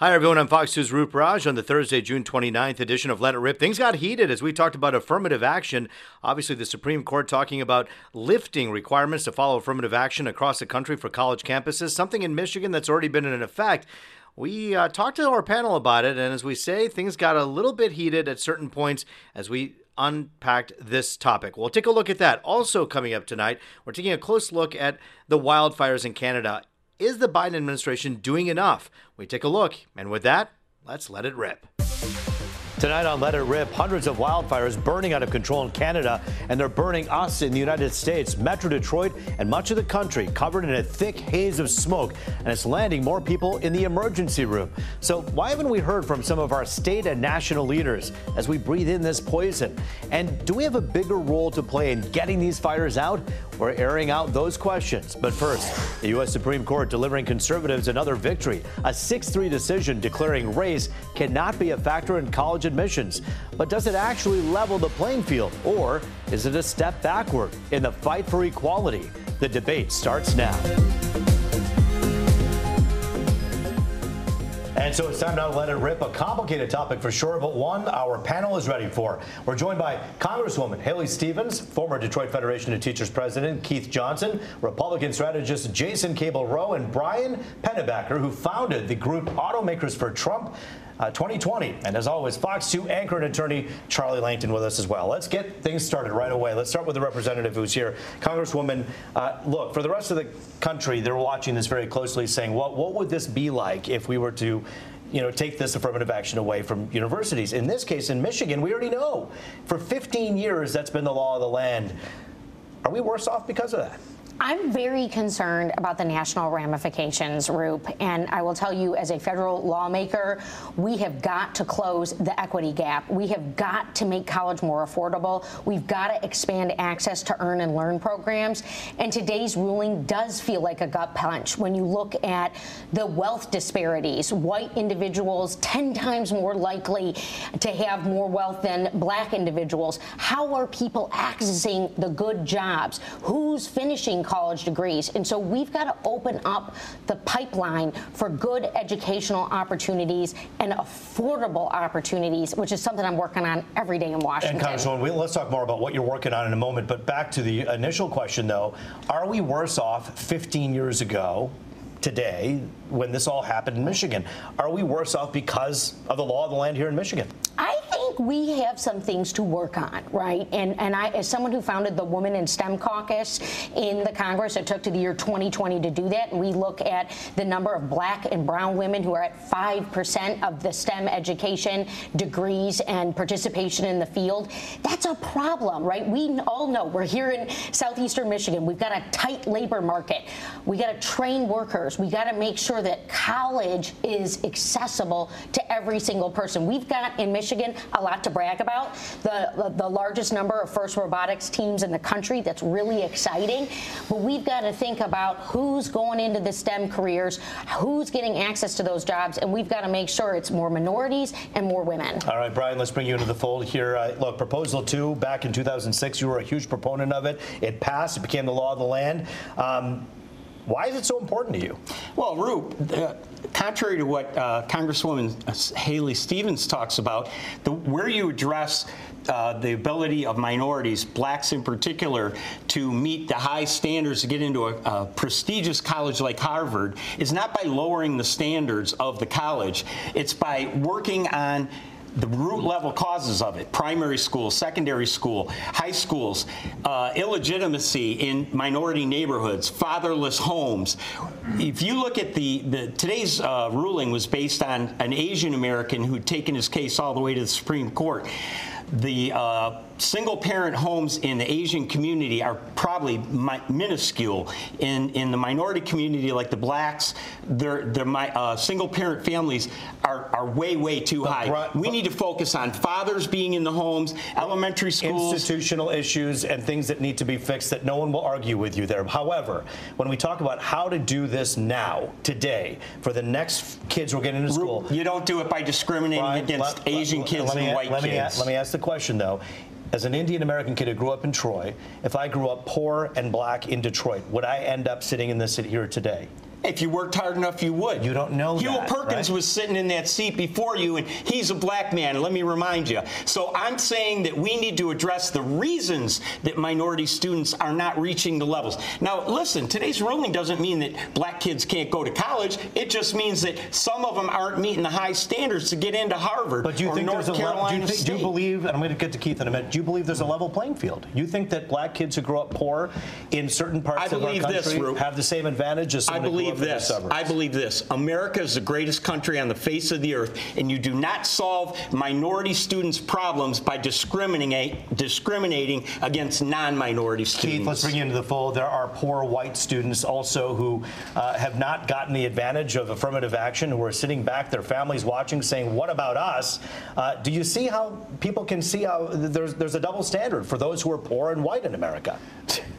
Hi, everyone. I'm Fox News Roop Raj on the Thursday, June 29th edition of Let It Rip. Things got heated as we talked about affirmative action. Obviously, the Supreme Court talking about lifting requirements to follow affirmative action across the country for college campuses, something in Michigan that's already been in effect. We uh, talked to our panel about it, and as we say, things got a little bit heated at certain points as we unpacked this topic. We'll take a look at that. Also, coming up tonight, we're taking a close look at the wildfires in Canada is the Biden administration doing enough? We take a look, and with that, let's let it rip. Tonight on Let It Rip, hundreds of wildfires burning out of control in Canada, and they're burning us in the United States. Metro Detroit and much of the country covered in a thick haze of smoke, and it's landing more people in the emergency room. So, why haven't we heard from some of our state and national leaders as we breathe in this poison? And do we have a bigger role to play in getting these fires out? We're airing out those questions. But first, the U.S. Supreme Court delivering conservatives another victory. A 6 3 decision declaring race cannot be a factor in college admissions. But does it actually level the playing field, or is it a step backward in the fight for equality? The debate starts now. And so it's time now to let it rip. A complicated topic for sure, but one our panel is ready for. We're joined by Congresswoman Haley Stevens, former Detroit Federation of Teachers President Keith Johnson, Republican strategist Jason Cabel Roe, and Brian Pannebecker, who founded the group Automakers for Trump uh, 2020. And as always, Fox 2 anchor and attorney Charlie Langton with us as well. Let's get things started right away. Let's start with the representative who's here. Congresswoman, uh, look, for the rest of the country, they're watching this very closely saying, what, what would this be like if we were to you know, take this affirmative action away from universities. In this case, in Michigan, we already know for 15 years that's been the law of the land. Are we worse off because of that? I'm very concerned about the national ramifications, Roop, and I will tell you as a federal lawmaker, we have got to close the equity gap. We have got to make college more affordable. We've got to expand access to earn and learn programs. And today's ruling does feel like a gut punch when you look at the wealth disparities. White individuals 10 times more likely to have more wealth than black individuals. How are people accessing the good jobs? Who's finishing college degrees. And so we've got to open up the pipeline for good educational opportunities and affordable opportunities, which is something I'm working on every day in Washington. And Congresswoman, let's talk more about what you're working on in a moment. But back to the initial question, though, are we worse off 15 years ago today when this all happened in Michigan? Are we worse off because of the law of the land here in Michigan? I think we have some things to work on, right? And and I, as someone who founded the Women in STEM Caucus in the Congress, it took to the year 2020 to do that. And we look at the number of black and brown women who are at 5% of the STEM education degrees and participation in the field. That's a problem, right? We all know we're here in southeastern Michigan. We've got a tight labor market. We got to train workers. We got to make sure that college is accessible to every single person. We've got in Michigan Michigan, a lot to brag about. The, the, largest number of FIRST robotics teams in the country. That's really exciting. But we've got to think about who's going into the STEM careers, who's getting access to those jobs, and we've got to make sure it's more minorities and more women. All right, Brian, let's bring you into the fold here. Uh, look, Proposal 2, back in 2006, you were a huge proponent of it. It passed, it became the law of the land. Um, why is it so important to you? Well, Roop, uh, contrary to what uh, Congresswoman Haley Stevens talks about, the, where you address uh, the ability of minorities, blacks in particular, to meet the high standards to get into a, a, prestigious college like Harvard is not by lowering the standards of the college. It's by working on the root level causes of it primary school, secondary school, high schools, uh, illegitimacy in minority neighborhoods, fatherless homes. If you look at the, the today's uh, ruling was based on an Asian American who'd taken his case all the way to the Supreme Court the uh, single parent homes in the Asian community are probably mi minuscule. In, in the minority community, like the blacks, their, their my, uh, single parent families are, are way, way too but high. we need to focus on fathers being in the homes, elementary schools. Institutional issues and things that need to be fixed that no one will argue with you there. However, when we talk about how to do this now, today, for the next kids who are getting into school. You don't do it by discriminating Brian, against let, Asian let, kids let and white let kids. Me let me ask the question, though as an Indian American kid who grew up in Troy, if I grew up poor and black in Detroit, would I end up sitting in this here today? If you worked hard enough, you would. You don't know Huel that, Perkins right? was sitting in that seat before you, and he's a black man. Let me remind you. So I'm saying that we need to address the reasons that minority students are not reaching the levels. Now, listen, today's ruling doesn't mean that black kids can't go to college. It just means that some of them aren't meeting the high standards to get into Harvard But do you or think North there's a level? Carolina Do you, think, do you believe? And I'm going to get to Keith in a minute. Do you believe there's a level playing field? You think that black kids who grow up poor in certain parts I of our country this, have the same advantage as I someone who grew believe up in the this. I believe this. America is the greatest country on the face of the earth, and you do not solve minority students' problems by discriminating discriminating against non-minority students. Keith, let's bring you into the fold. There are poor white students also who uh, have not gotten the advantage of affirmative action, who are sitting back, their families watching, saying, "What about us?" Uh, do you see how people can see how there's there's a double standard for those who are poor and white in America?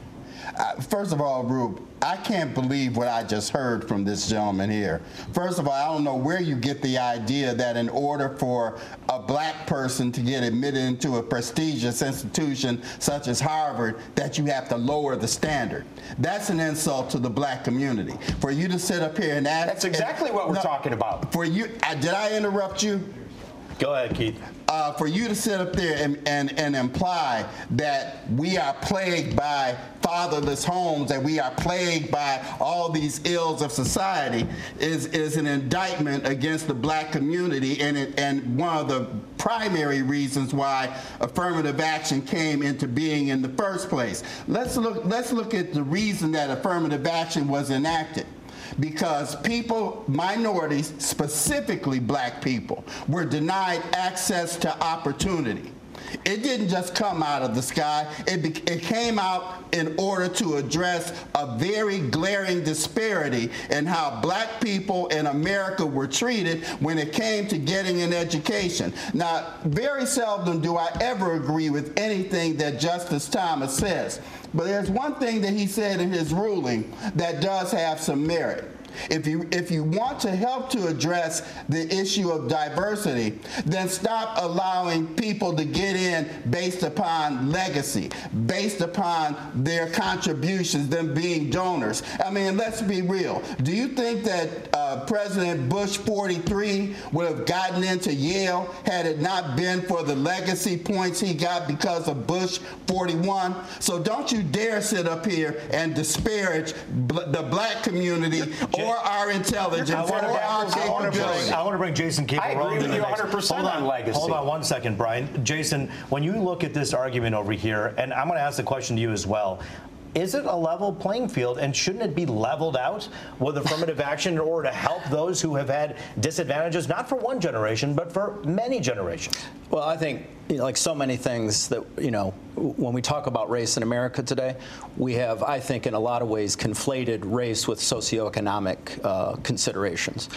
Uh, First of all, Roop, I can't believe what I just heard from this gentleman here. First of all, I don't know where you get the idea that in order for a black person to get admitted into a prestigious institution such as Harvard, that you have to lower the standard. That's an insult to the black community. For you to sit up here and ask. That's exactly what we're No, talking about. For you, uh, did I interrupt you? Go ahead, Keith. uh, for you to sit up there and, and, and imply that we are plagued by fatherless homes, that we are plagued by all these ills of society, is, is an indictment against the black community and, it, and one of the primary reasons why affirmative action came into being in the first place. Let's look, let's look at the reason that affirmative action was enacted because people, minorities, specifically black people, were denied access to opportunity. It didn't just come out of the sky. It, it came out in order to address a very glaring disparity in how black people in America were treated when it came to getting an education. Now, very seldom do I ever agree with anything that Justice Thomas says. But there's one thing that he said in his ruling that does have some merit. If you if you want to help to address the issue of diversity, then stop allowing people to get in based upon legacy, based upon their contributions, them being donors. I mean, let's be real. Do you think that uh, President Bush 43 would have gotten into Yale had it not been for the legacy points he got because of Bush 41? So don't you dare sit up here and disparage bl- the black community or our intelligence I want or our to bring, I want to capability. bring, I want to bring Jason I Cabel agree into with the you mix. 100% hold on legacy. Hold on one second, Brian. Jason, when you look at this argument over here, and I'm going to ask the question to you as well. Is it a level playing field, and shouldn't it be leveled out with affirmative action in order to help those who have had disadvantages, not for one generation, but for many generations? Well, I think, you know, like so many things that, you know, when we talk about race in America today, we have, I think, in a lot of ways, conflated race with socioeconomic uh, considerations.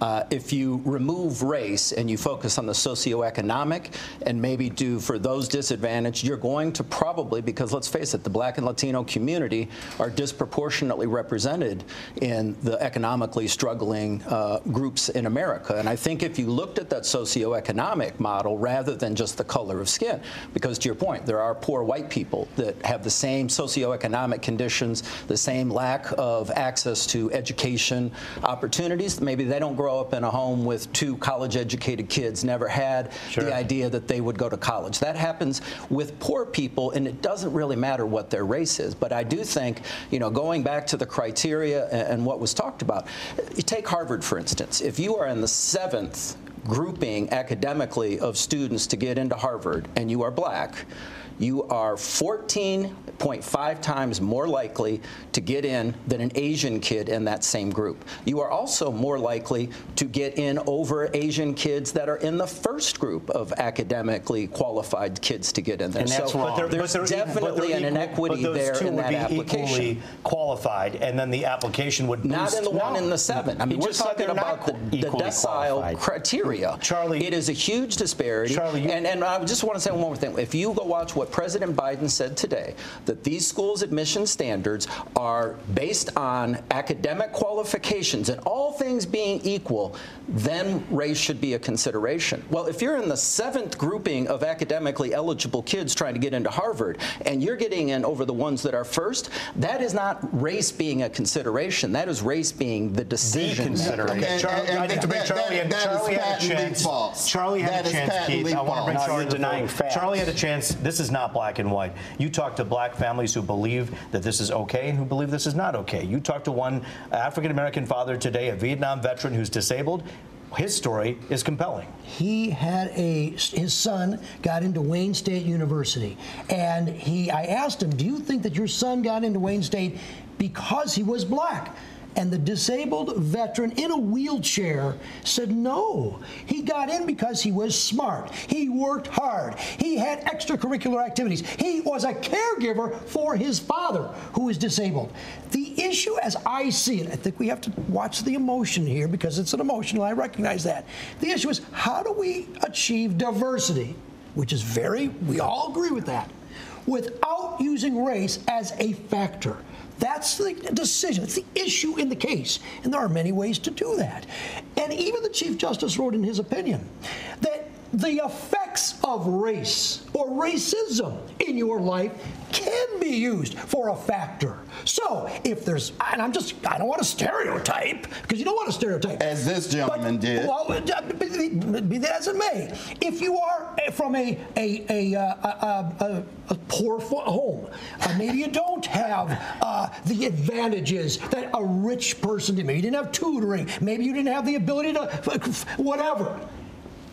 Uh, if you remove race and you focus on the socioeconomic and maybe do for those disadvantaged, you're going to probably, because let's face it, the black and Latino community are disproportionately represented in the economically struggling uh, groups in America. And I think if you looked at that socioeconomic model rather than just the color of skin, because to your point, there are poor white people that have the same socioeconomic conditions, the same lack of access to education opportunities. Maybe they don't grow up in a home with two college educated kids, never had Sure. the idea that they would go to college. That happens with poor people, and it doesn't really matter what their race is. But I do think, you know, going back to the criteria and, and what was talked about, you take Harvard, for instance. If you are in the seventh grouping academically of students to get into Harvard and you are black, you are 14.5 times more likely to get in than an Asian kid in that same group. You are also more likely to get in over Asian kids that are in the first group of academically qualified kids to get in there. And that's so wrong. they're- there's definitely an equal- inequity but those there two in would that be application. equally qualified, and then the application would Not boost- in the one No. in the seven. I mean, we're talking about the, the decile qualified. criteria. Charlie- it is a huge disparity. Charlie, you- and, and I just want to say one more thing. If you go watch what what President Biden said today, that these schools' admission standards are based on academic qualifications and all things being equal, then race should be a consideration. Well, if you're in the seventh grouping of academically eligible kids trying to get into Harvard and you're getting in over the ones that are first, that is not race being a consideration. That is race being the decision. consideration. And- Charlie, and- I need to bring Charlie that- in. that is Charlie had a chance. false. Charlie had That a chance, Keith. I want to bring false. No, Charlie you're denying facts. Charlie had a chance. This is not black and white. You talk to black families who believe that this is okay and who believe this is not okay. You talk to one African American father today, a Vietnam veteran who's disabled. His story is compelling. he had a his son got into Wayne State University, and he I asked him, "Do you think that your son got into Wayne State because he was black?" And the disabled veteran in a wheelchair said no. He got in because he was smart. He worked hard. He had extracurricular activities. He was a caregiver for his father, who is disabled. The issue, as I see it, I think we have to watch the emotion here because it's an emotional, I recognize that. The issue is how do we achieve diversity, which is very, we all agree with that, without using race as a factor? That's the decision. It's the issue in the case. And there are many ways to do that. And even the Chief Justice wrote in his opinion that the effects of race or racism in your life can be used for a factor. So if there's, and I'm just, I don't want to stereotype, because you don't want to stereotype. As this gentleman But- did. Well, uh, be, be- that as it may, if you are from a a a, uh, a, a, a poor home, uh, maybe you don't have uh, the advantages that a rich person did. Maybe you didn't have tutoring. Maybe you didn't have the ability to whatever.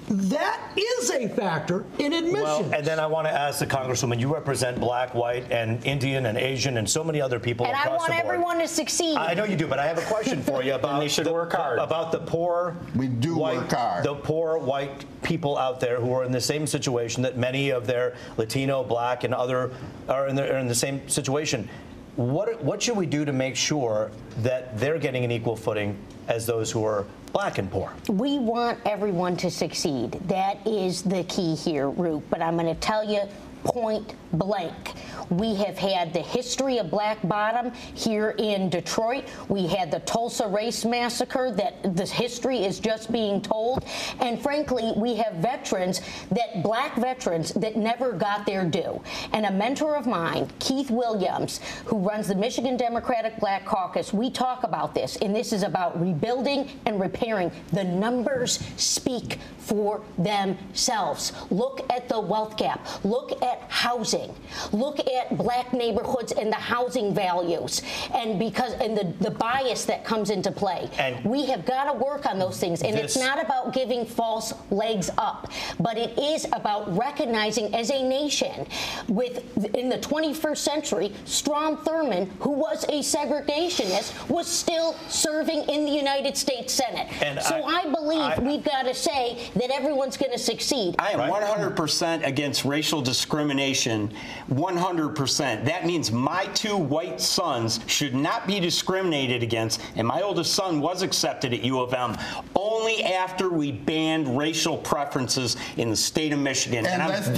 That is a factor in admission. Well, and then I want to ask the Congresswoman, you represent black, white, and Indian and Asian and so many other people And I want the board. everyone to succeed. I know you do, but I have a question for you about they should the, work hard. about the poor. We do white, work hard. The poor white people out there who are in the same situation that many of their Latino, black, and other are in the, are in the same situation. What what should we do to make sure that they're getting an equal footing as those who are black and poor? We want everyone to succeed. That is the key here, Roop. But I'm going to tell you point blank. We have had the history of Black Bottom here in Detroit. We had the Tulsa Race Massacre that the history is just being told. And frankly, we have veterans that, black veterans, that never got their due. And a mentor of mine, Keith Williams, who runs the Michigan Democratic Black Caucus, we talk about this, and this is about rebuilding and repairing. The numbers speak for themselves. Look at the wealth gap. Look at housing. Look at black neighborhoods and the housing values and because and the, the bias that comes into play. And we have got to work on those things. And it's not about giving false legs up, but it is about recognizing as a nation with in the 21st century, Strom Thurmond, who was a segregationist, was still serving in the United States Senate. And so I- I, believe I- we've got to say that everyone's going to succeed. I am 100% against racial discrimination. 100%. That means my two white sons should not be discriminated against, and my oldest son was accepted at U of M only after we banned racial preferences in the state of Michigan. And I'm let's- let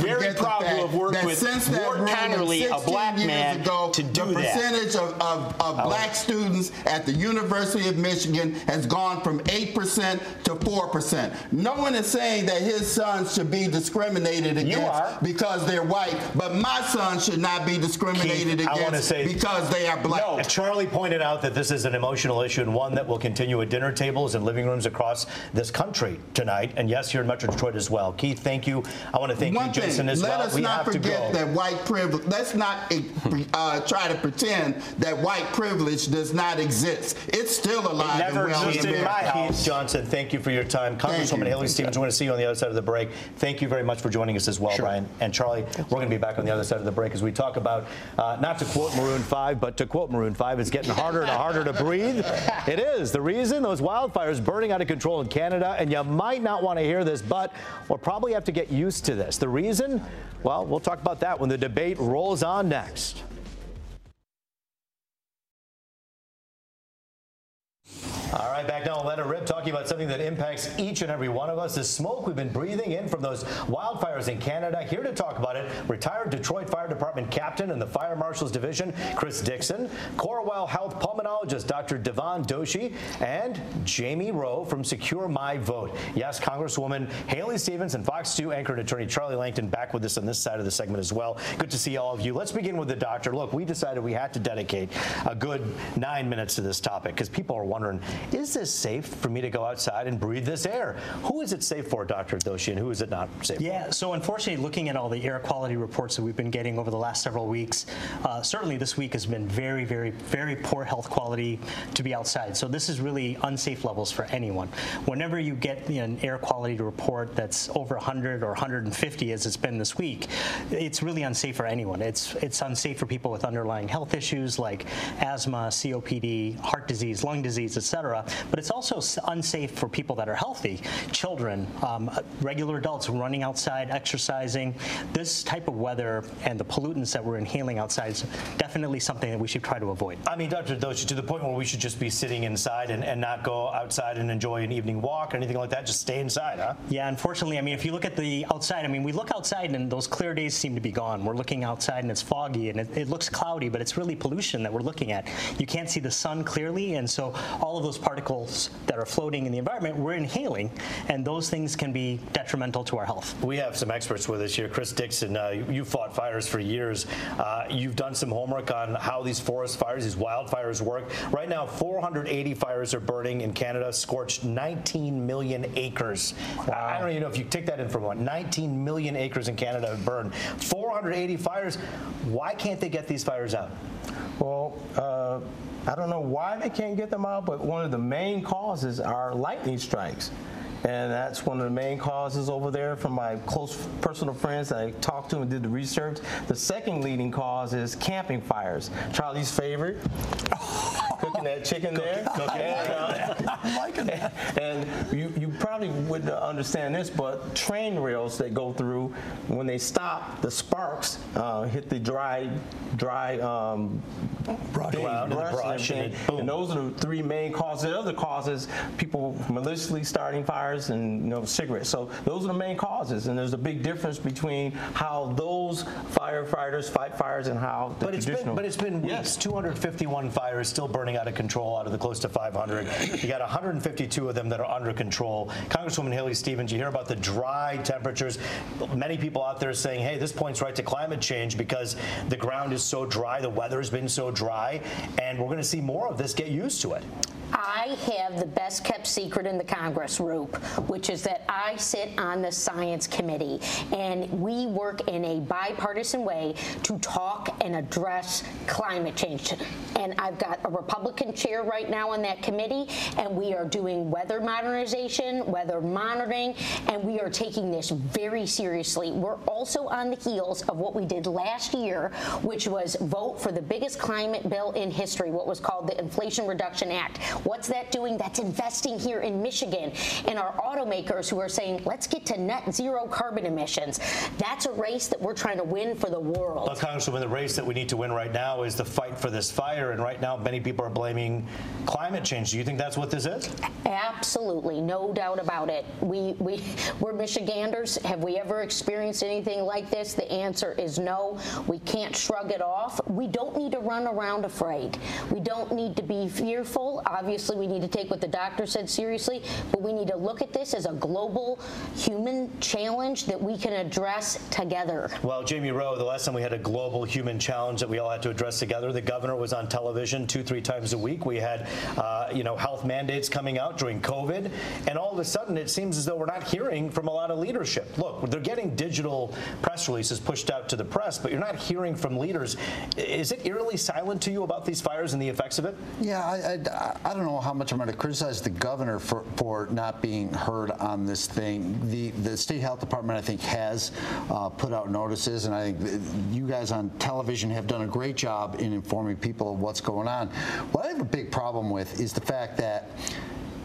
very, very proud to have worked with since that Ward Connerly, a black man, ago, to do the that. percentage of, of, of black students at the University of Michigan has gone from 8% to 4%. No one is saying that his sons should be discriminated against because they're white, but my sons should not be discriminated Keith, against say- because they are black. No. Charlie pointed out that this is an emotional issue and one that will continue at dinner tables and living rooms across this country tonight. And yes, here in Metro Detroit as well. Keith, thank you. I want to thank One you, Jason, thing, as let well. us we not forget that white privilege. Let's not uh, try to pretend that white privilege does not exist. It's still alive never and well in existed in America. my house. Keith Johnson, thank you for your time. Congresswoman you. Haley Stevens, we're going to see you on the other side of the break. Thank you very much for joining us as well, Brian. And Charlie, we're going to be back on the other side of the break as we talk about, uh, not to quote Maroon 5, but to quote Maroon 5, it's getting harder and harder to breathe. It is. The reason those wildfires burning out of control in Canada, and you might not want to hear this, but we'll probably have to get used to this. The reason? Well, we'll talk about that when the debate rolls on next. All right, back now, It Rip talking. about something that impacts each and every one of us the smoke we've been breathing in from those wildfires in Canada. Here to talk about it, retired Detroit Fire Department captain in the Fire Marshals Division, Chris Dixon, Corewell Health pulmonologist, Dr. Devon Doshi, and Jamie Roe from Secure My Vote. Yes, Congresswoman Haley Stevens and Fox 2 anchor attorney Charlie Langton back with us on this side of the segment as well. Good to see all of you. Let's begin with the doctor. Look, we decided we had to dedicate a good nine minutes to this topic because people are wondering, is this safe for me to go outside and breathe this air? Who is it safe for, Dr. Doshi, and who is it not safe for? yeah, for? so unfortunately, looking at all the air quality reports that we've been getting over the last several weeks, uh, certainly this week has been very, very, very poor health quality to be outside. So this is really unsafe levels for anyone. Whenever you get you know, an air quality report that's over 100 or 150, as it's been this week, it's really unsafe for anyone. It's it's unsafe for people with underlying health issues like asthma, COPD, heart disease, lung disease, etc. But it's also unsafe for people that are healthy, children, um, regular adults running outside, exercising. This type of weather and the pollutants that we're inhaling outside is definitely something that we should try to avoid. I mean, Dr. Doshi, to the point where we should just be sitting inside and, and not go outside and enjoy an evening walk or anything like that, just stay inside, huh? Yeah, unfortunately, I mean, if you look at the outside, I mean, we look outside and those clear days seem to be gone. We're looking outside and it's foggy and it, it looks cloudy, but it's really pollution that we're looking at. You can't see the sun clearly, and so all of those particles that are floating in the environment, we're inhaling, and those things can be detrimental to our health. We have some experts with us here. Chris Dixon, uh, you, you fought fires for years. Uh, you've done some homework on how these forest fires, these wildfires work. Right now, 480 fires are burning in Canada, scorched 19 million acres. I don't even know if you take that in from what 19 million acres in Canada have burned. 480 fires. Why can't they get these fires out? Well, uh, I don't know why they can't get them out, but one of the main causes are lightning strikes. And that's one of the main causes over there from my close personal friends that I talked to and did the research. The second leading cause is camping fires. Charlie's favorite. Cooking that chicken there. And, uh, I'm liking that. and you, you probably wouldn't understand this, but train rails that go through, when they stop, the sparks uh, hit the dry, dry um, Brush. things, Ground and brush and and. And those are the three main causes. The other causes, people maliciously starting fires and you know cigarettes. So those are the main causes, and there's a big difference between how those firefighters fight fires and how the But it's traditional. been but it's been weeks. Yes. 251 fires still burning out of control out of the close to 500. You got 152 of them that are under control. Congresswoman Haley Stevens, you hear about the dry temperatures. Many people out there saying, "Hey, this points right to climate change because the ground is so dry, the weather has been so dry, and we're going to see more of this. Get used to it." I have the best kept secret in the Congress, Roop, which is that I sit on the Science Committee and we work in a bipartisan way to talk and address climate change. And I've got a Republican chair right now on that committee, and we are doing weather modernization, weather monitoring, and we are taking this very seriously. We're also on the heels of what we did last year, which was vote for the biggest climate bill in history, what was called the Inflation Reduction Act. What's that doing? That's investing here in Michigan and our automakers who are saying, let's get to net zero carbon emissions. That's a race that we're trying to win for the world. Well, Congresswoman, the race that we need to win right now is the fight for this fire, and right now many people are blaming climate change. Do you think that's what this is? Absolutely, no doubt about it. We we we're Michiganders. Have we ever experienced anything like this? The answer is no. We can't shrug it off. We don't need to run around afraid. We don't need to be fearful. Obviously, we need to take what the doctor said seriously, but we need to look at this as a global human challenge that we can address together. Well, Jamie Roe, the last time we had a global human challenge that we all had to address together, the governor was on television two, three times a week. We had, uh, you know, health mandates coming out during COVID, and all of a sudden it seems as though we're not hearing from a lot of leadership. Look, they're getting digital press releases pushed out to the press, but you're not hearing from leaders. Is it eerily silent to you about these fires and the effects of it? Yeah, I, I, I don't know how much I'm going to criticize the governor for, for not being heard on this thing. The the state health department, I think, has uh, put out notices, and I think you guys on television have done a great job in informing people of what's going on. What I have a big problem with is the fact that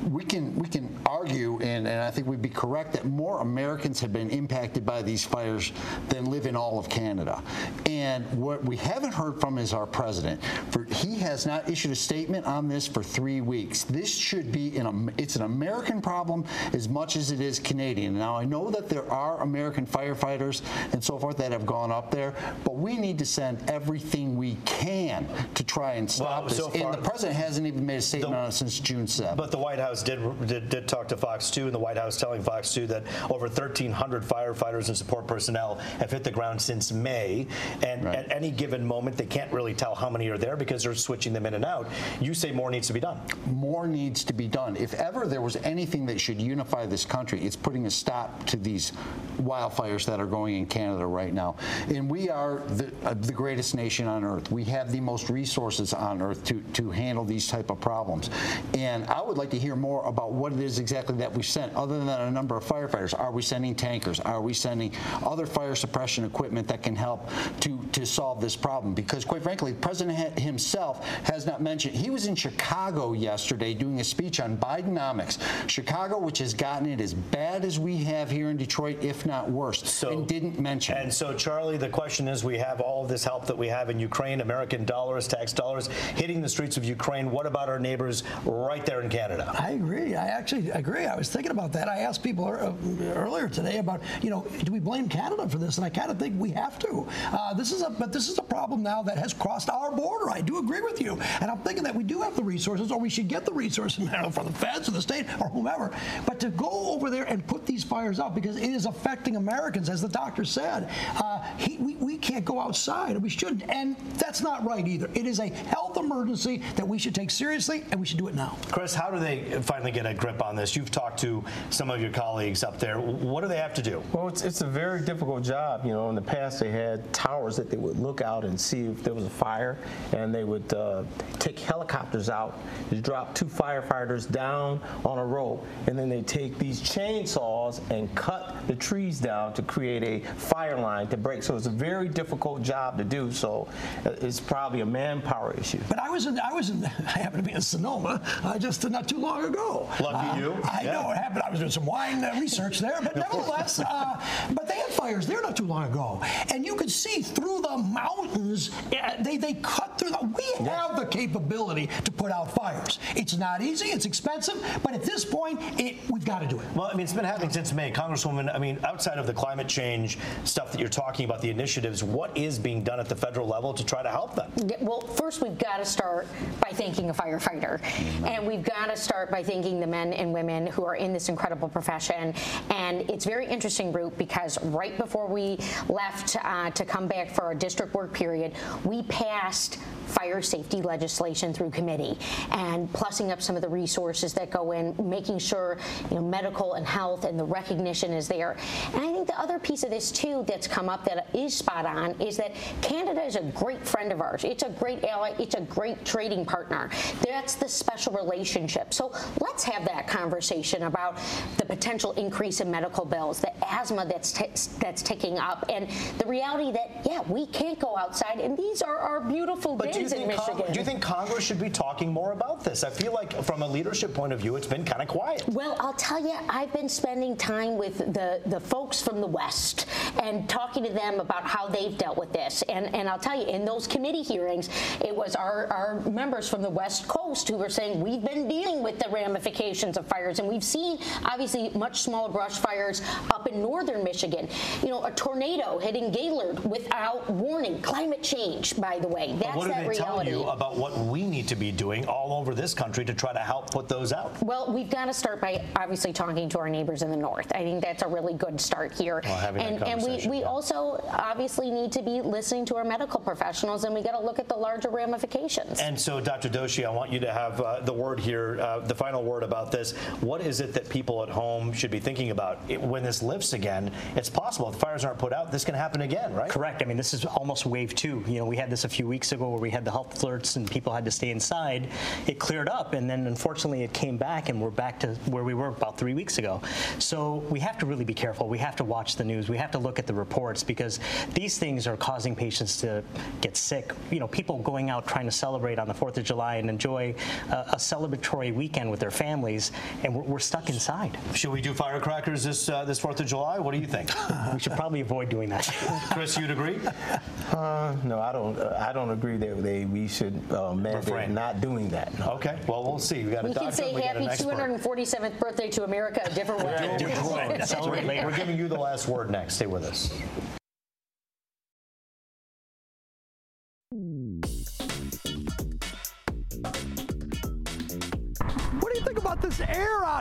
we can we can argue, and, and I think we'd be correct that more Americans have been impacted by these fires than live in all of Canada. And what we haven't heard from is our president. For he has not issued a statement on this for three weeks. This should be an it's an American problem as much as it is Canadian. Now I know that there are American firefighters and so forth that have gone up there, but we need to send everything we can to try and stop Well, this. so far- and the president hasn't even made a statement The- on it since June 7th. But the White House did, did did talk to Fox 2, and the White House telling Fox 2 that over 1,300 firefighters and support personnel have hit the ground since May, and Right. at any given moment they can't really tell how many are there because they're switching them in and out. You say more needs to be done. more needs to be done. If ever there was anything that should unify this country, it's putting a stop to these wildfires that are going in Canada right now. And we are the, uh, the greatest nation on earth. We have the most resources on earth to, to handle these type of problems. And I would like to hear more about what it is exactly that we sent, other than a number of firefighters. Are we sending tankers? Are we sending other fire suppression equipment that can help to, to solve this problem? Because quite frankly, the president himself has not mentioned, he was in Chicago yesterday doing a speech on Bidenomics. Chicago, which has gotten it as bad as we have here in Detroit, if not worse, and didn't mention And it. so, Charlie, the question is: We have all of this help that we have in Ukraine, American dollars, tax dollars, hitting the streets of Ukraine. What about our neighbors right there in Canada? I agree. I actually agree. I was thinking about that. I asked people earlier today about, you know, do we blame Canada for this? And I kind of think we have to. Uh, this is a, but this is a problem now that has crossed our border. I do agree with you, and I'm thinking that we do have the resources, or we should get the resources, know, from the feds or the state or whomever. But to go over there and put these fires out because it is affecting Americans, as the doctor said, uh, he, we, we can't go outside, we shouldn't. And that's not right either. It is a health emergency that we should take seriously, and we should do it now. Chris, how do they finally get a grip on this? You've talked to some of your colleagues up there. What do they have to do? Well, it's, it's a very difficult job. You know, in the past they had towers that they would look out and see if there was a fire, and they would uh, take helicopters out to drop two firefighters down on a rope, and then they take these chainsaws and cut the trees down to create a fire line to break. So it's a very difficult job to do. So uh, it's probably a manpower issue. But I was in, I was in, I happened to be in Sonoma uh, just not too long ago. Lucky Uh, you. I Yeah. know what happened. I was doing some wine uh, research there, but nevertheless, uh, but they had fires there not too long ago, and you could see through the mountains. uh, They they cut through. The, we have the capability to put out fires. It's not easy. It's expensive, but at this point, it we've got to do it. Well, I mean, it's been happening since May. Congresswoman, I mean, outside of the climate change stuff that you're talking about, the initiatives, what is being done at the federal level to try to help them? Well, first we've got to start by thanking a firefighter, and we've got to start by thanking the men and women who are in this incredible profession. And it's very interesting, Roop, because right before we left uh, to come back for our district work period, we passed fire safety legislation through committee and plussing up some of the resources that go in, making sure you know medical and health and the recognition is there. And I think the other piece of this too that's come up that is spot on is that Canada is a great friend of ours. It's a great ally. It's a great trading partner. That's the special relationship. So let's have that conversation about the potential increase in medical bills, the asthma that's that's ticking up, and the reality that yeah we can't go outside, and these are our beautiful But do you, days in think Con- Michigan. do you think Congress should be talking more about this? I feel like, from a leadership point of view, it's been kind of quiet. Well, I'll tell you, I've been spending time with the, the folks from the West and talking to them about how they've dealt with this. And, and I'll tell you, in those committee hearings, it was our, our members from the West Coast who were saying, we've been dealing with the ramifications of fires. And we've seen, obviously, much smaller brush fires up in northern Michigan. You know, a tornado hitting Gaylord without warning. Climate change, by the way. That's what do that they reality. tell you about what we need to be doing all over this country to try to help put those out? Well, we've got to start by obviously talking to our neighbors in the north. I think that's a really good start here. Well, and and we, we yeah. also obviously need to be listening to our medical professionals, and we got to look at the larger ramifications. And so, Dr. Doshi, I want you to have uh, the word here, uh, the final word about this. What is it that people at home should be thinking about It- when this lifts again? It's possible if the fires aren't put out, this can happen again, right? Correct. I mean, this is almost wave two. You know, we had this a few weeks ago where we had the health alerts and people had to stay inside. It cleared up, and then unfortunately it came back, and we're back to where we were about three weeks ago. So we have to really be careful. We have to watch the news. We have to look look at the reports because these things are causing patients to get sick. You know, people going out trying to celebrate on the 4th of July and enjoy a, a celebratory weekend with their families, and we're, we're stuck inside. Should we do firecrackers this uh, this Fourth of July? What do you think, We should probably avoid doing that. Chris? You'd agree? Uh, no, I don't. Uh, I don't agree that they we should uh, mandate Refrain. not doing that. No. Okay. Well, we'll see. We got a We doctor. can say we got an happy 247th birthday to America a different way. Different way. Celebrate. We're giving you the last word next. Stay with us.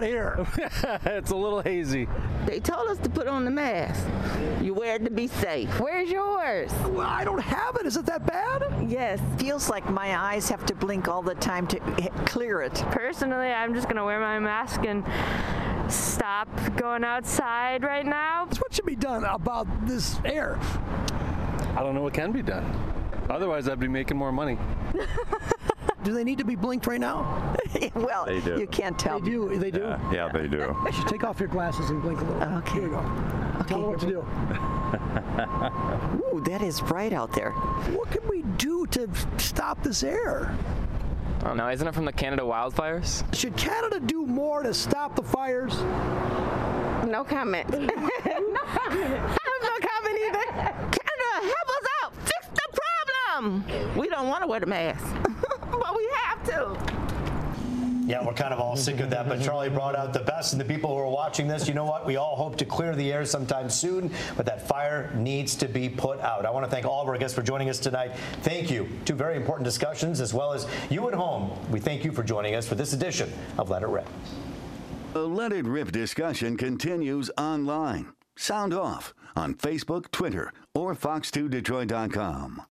Here? it's a little hazy. They told us to put on the mask. You wear it to be safe. Where's yours? Well, I don't have it. Is it that bad? Yes. feels like my eyes have to blink all the time to clear it. Personally, I'm just gonna wear my mask and stop going outside right now. What should be done about this air? I don't know what can be done. Otherwise, I'd be making more money. Do they need to be blinked right now? well, They do. you can't tell. They do. They do. Yeah, yeah, they do. You should take off your glasses and blink a little. Okay. Here we go. Tell them what to do. Ooh, that is bright out there. What can we do to stop this air? I don't know. Isn't it from the Canada wildfires? Should Canada do more to stop the fires? No comment. no comment. I have no comment either. Canada, help us out. Fix the problem. We don't want to wear the mask, but we have to. Yeah, we're kind of all sick of that, but Charlie brought out the best, and the people who are watching this, you know what? We all hope to clear the air sometime soon, but that fire needs to be put out. I want to thank all of our guests for joining us tonight. Thank you. Two very important discussions, as well as you at home. We thank you for joining us for this edition of Let It Rip. The Let It Rip discussion continues online. Sound off on Facebook, Twitter, or Fox2Detroit.com.